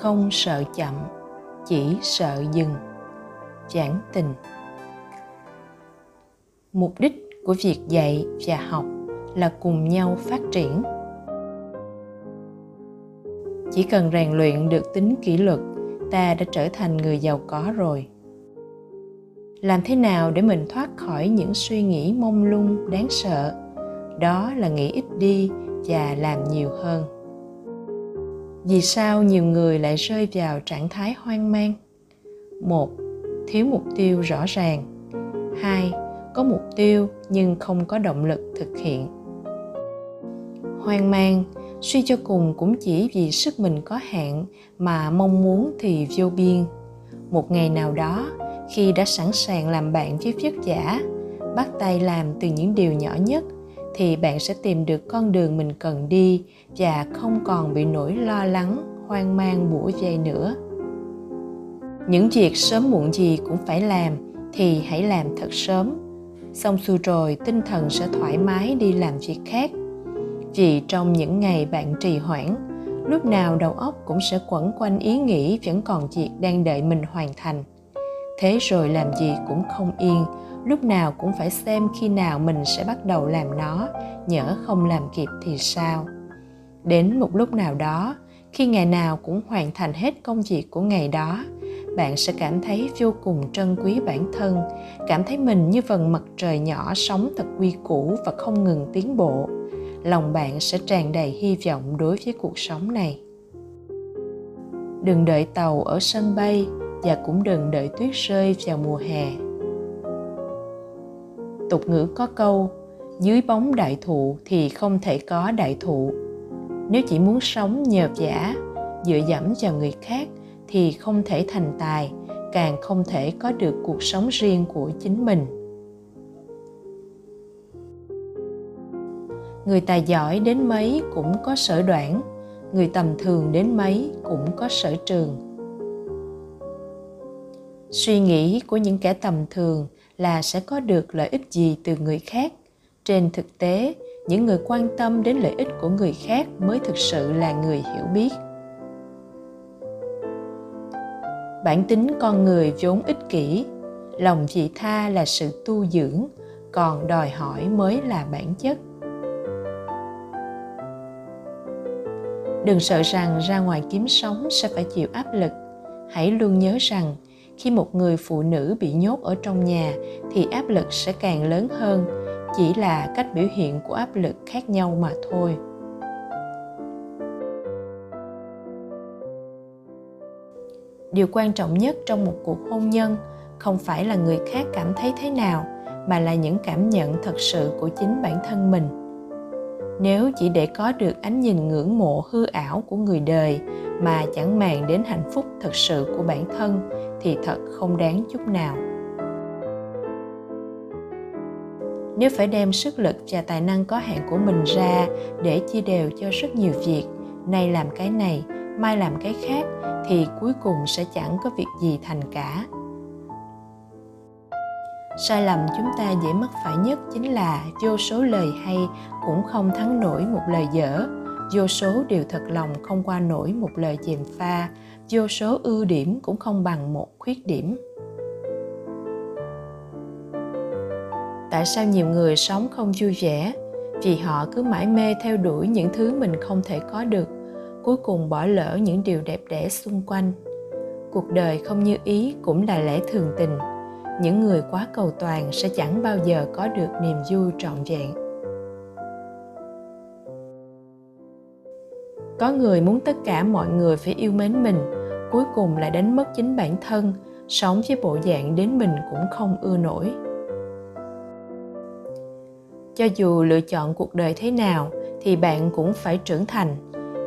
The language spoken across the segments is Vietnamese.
không sợ chậm, chỉ sợ dừng. Giảng tình. Mục đích của việc dạy và học là cùng nhau phát triển. Chỉ cần rèn luyện được tính kỷ luật, ta đã trở thành người giàu có rồi. Làm thế nào để mình thoát khỏi những suy nghĩ mông lung, đáng sợ? Đó là nghĩ ít đi và làm nhiều hơn vì sao nhiều người lại rơi vào trạng thái hoang mang? Một, thiếu mục tiêu rõ ràng. Hai, có mục tiêu nhưng không có động lực thực hiện. Hoang mang, suy cho cùng cũng chỉ vì sức mình có hạn mà mong muốn thì vô biên. Một ngày nào đó, khi đã sẵn sàng làm bạn với vất giả bắt tay làm từ những điều nhỏ nhất thì bạn sẽ tìm được con đường mình cần đi và không còn bị nỗi lo lắng, hoang mang bủa vây nữa. Những việc sớm muộn gì cũng phải làm thì hãy làm thật sớm. Xong xuôi rồi, tinh thần sẽ thoải mái đi làm việc khác. Vì trong những ngày bạn trì hoãn, lúc nào đầu óc cũng sẽ quẩn quanh ý nghĩ vẫn còn việc đang đợi mình hoàn thành. Thế rồi làm gì cũng không yên lúc nào cũng phải xem khi nào mình sẽ bắt đầu làm nó, nhỡ không làm kịp thì sao? Đến một lúc nào đó, khi ngày nào cũng hoàn thành hết công việc của ngày đó, bạn sẽ cảm thấy vô cùng trân quý bản thân, cảm thấy mình như vầng mặt trời nhỏ sống thật quy củ và không ngừng tiến bộ. Lòng bạn sẽ tràn đầy hy vọng đối với cuộc sống này. Đừng đợi tàu ở sân bay và cũng đừng đợi tuyết rơi vào mùa hè tục ngữ có câu, dưới bóng đại thụ thì không thể có đại thụ. Nếu chỉ muốn sống nhờ giả dựa dẫm vào người khác thì không thể thành tài, càng không thể có được cuộc sống riêng của chính mình. Người tài giỏi đến mấy cũng có sở đoản, người tầm thường đến mấy cũng có sở trường suy nghĩ của những kẻ tầm thường là sẽ có được lợi ích gì từ người khác. Trên thực tế, những người quan tâm đến lợi ích của người khác mới thực sự là người hiểu biết. Bản tính con người vốn ích kỷ, lòng vị tha là sự tu dưỡng, còn đòi hỏi mới là bản chất. Đừng sợ rằng ra ngoài kiếm sống sẽ phải chịu áp lực. Hãy luôn nhớ rằng khi một người phụ nữ bị nhốt ở trong nhà, thì áp lực sẽ càng lớn hơn. Chỉ là cách biểu hiện của áp lực khác nhau mà thôi. Điều quan trọng nhất trong một cuộc hôn nhân không phải là người khác cảm thấy thế nào, mà là những cảm nhận thật sự của chính bản thân mình nếu chỉ để có được ánh nhìn ngưỡng mộ hư ảo của người đời mà chẳng màng đến hạnh phúc thật sự của bản thân, thì thật không đáng chút nào. Nếu phải đem sức lực và tài năng có hạn của mình ra để chia đều cho rất nhiều việc, nay làm cái này, mai làm cái khác, thì cuối cùng sẽ chẳng có việc gì thành cả sai lầm chúng ta dễ mắc phải nhất chính là vô số lời hay cũng không thắng nổi một lời dở. Vô số điều thật lòng không qua nổi một lời chèm pha. Vô số ưu điểm cũng không bằng một khuyết điểm. Tại sao nhiều người sống không vui vẻ? Vì họ cứ mãi mê theo đuổi những thứ mình không thể có được, cuối cùng bỏ lỡ những điều đẹp đẽ xung quanh. Cuộc đời không như ý cũng là lẽ thường tình những người quá cầu toàn sẽ chẳng bao giờ có được niềm vui trọn vẹn. Có người muốn tất cả mọi người phải yêu mến mình, cuối cùng lại đánh mất chính bản thân, sống với bộ dạng đến mình cũng không ưa nổi. Cho dù lựa chọn cuộc đời thế nào, thì bạn cũng phải trưởng thành.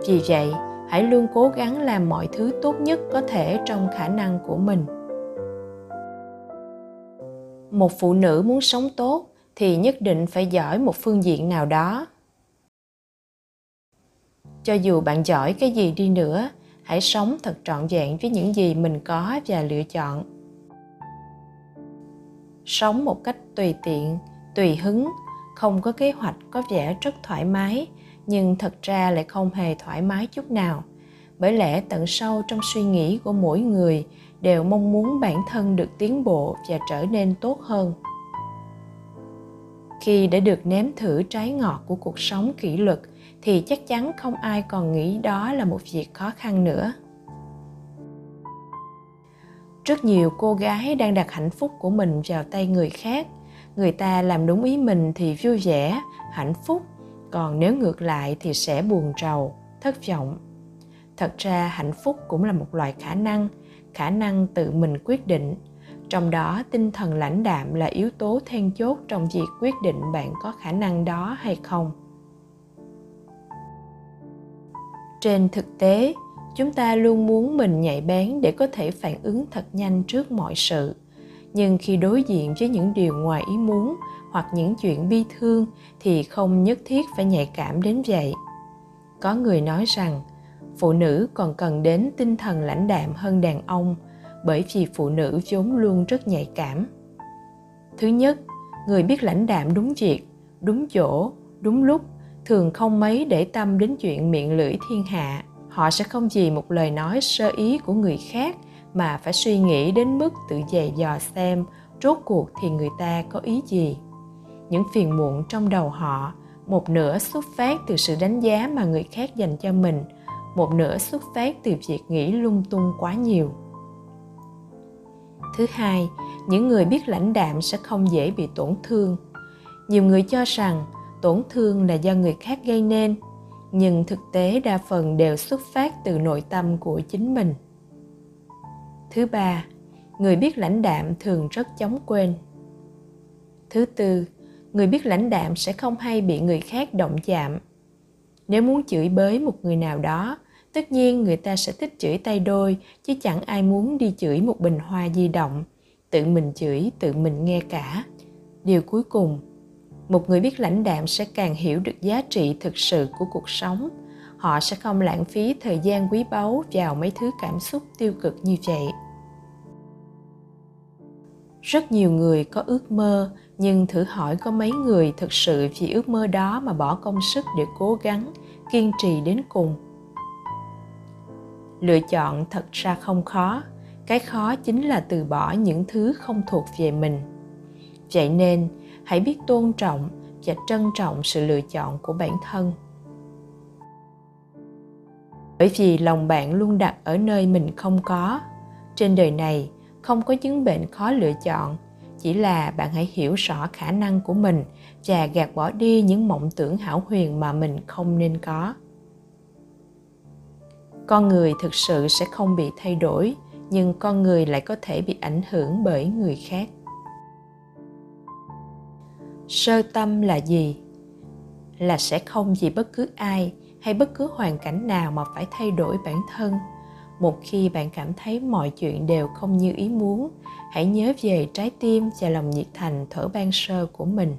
Vì vậy, hãy luôn cố gắng làm mọi thứ tốt nhất có thể trong khả năng của mình một phụ nữ muốn sống tốt thì nhất định phải giỏi một phương diện nào đó. Cho dù bạn giỏi cái gì đi nữa, hãy sống thật trọn vẹn với những gì mình có và lựa chọn. Sống một cách tùy tiện, tùy hứng, không có kế hoạch, có vẻ rất thoải mái, nhưng thật ra lại không hề thoải mái chút nào bởi lẽ tận sâu trong suy nghĩ của mỗi người đều mong muốn bản thân được tiến bộ và trở nên tốt hơn. Khi đã được nếm thử trái ngọt của cuộc sống kỷ luật, thì chắc chắn không ai còn nghĩ đó là một việc khó khăn nữa. Rất nhiều cô gái đang đặt hạnh phúc của mình vào tay người khác. Người ta làm đúng ý mình thì vui vẻ, hạnh phúc. Còn nếu ngược lại thì sẽ buồn rầu, thất vọng thật ra hạnh phúc cũng là một loại khả năng khả năng tự mình quyết định. Trong đó, tinh thần lãnh đạm là yếu tố then chốt trong việc quyết định bạn có khả năng đó hay không. Trên thực tế, chúng ta luôn muốn mình nhạy bén để có thể phản ứng thật nhanh trước mọi sự. Nhưng khi đối diện với những điều ngoài ý muốn hoặc những chuyện bi thương thì không nhất thiết phải nhạy cảm đến vậy. Có người nói rằng phụ nữ còn cần đến tinh thần lãnh đạm hơn đàn ông, bởi vì phụ nữ vốn luôn rất nhạy cảm. Thứ nhất, người biết lãnh đạm đúng việc, đúng chỗ, đúng lúc, thường không mấy để tâm đến chuyện miệng lưỡi thiên hạ. Họ sẽ không vì một lời nói sơ ý của người khác mà phải suy nghĩ đến mức tự dày dò xem rốt cuộc thì người ta có ý gì. Những phiền muộn trong đầu họ, một nửa xuất phát từ sự đánh giá mà người khác dành cho mình một nửa xuất phát từ việc nghĩ lung tung quá nhiều. Thứ hai, những người biết lãnh đạm sẽ không dễ bị tổn thương. Nhiều người cho rằng tổn thương là do người khác gây nên, nhưng thực tế đa phần đều xuất phát từ nội tâm của chính mình. Thứ ba, người biết lãnh đạm thường rất chóng quên. Thứ tư, người biết lãnh đạm sẽ không hay bị người khác động chạm nếu muốn chửi bới một người nào đó, tất nhiên người ta sẽ thích chửi tay đôi, chứ chẳng ai muốn đi chửi một bình hoa di động. Tự mình chửi, tự mình nghe cả. Điều cuối cùng, một người biết lãnh đạm sẽ càng hiểu được giá trị thực sự của cuộc sống. Họ sẽ không lãng phí thời gian quý báu vào mấy thứ cảm xúc tiêu cực như vậy rất nhiều người có ước mơ, nhưng thử hỏi có mấy người thực sự vì ước mơ đó mà bỏ công sức để cố gắng, kiên trì đến cùng? Lựa chọn thật ra không khó. Cái khó chính là từ bỏ những thứ không thuộc về mình. Vậy nên, hãy biết tôn trọng và trân trọng sự lựa chọn của bản thân. Bởi vì lòng bạn luôn đặt ở nơi mình không có. Trên đời này không có chứng bệnh khó lựa chọn. Chỉ là bạn hãy hiểu rõ khả năng của mình và gạt bỏ đi những mộng tưởng hảo huyền mà mình không nên có. Con người thực sự sẽ không bị thay đổi, nhưng con người lại có thể bị ảnh hưởng bởi người khác. Sơ tâm là gì? Là sẽ không vì bất cứ ai hay bất cứ hoàn cảnh nào mà phải thay đổi bản thân một khi bạn cảm thấy mọi chuyện đều không như ý muốn, hãy nhớ về trái tim và lòng nhiệt thành thở ban sơ của mình.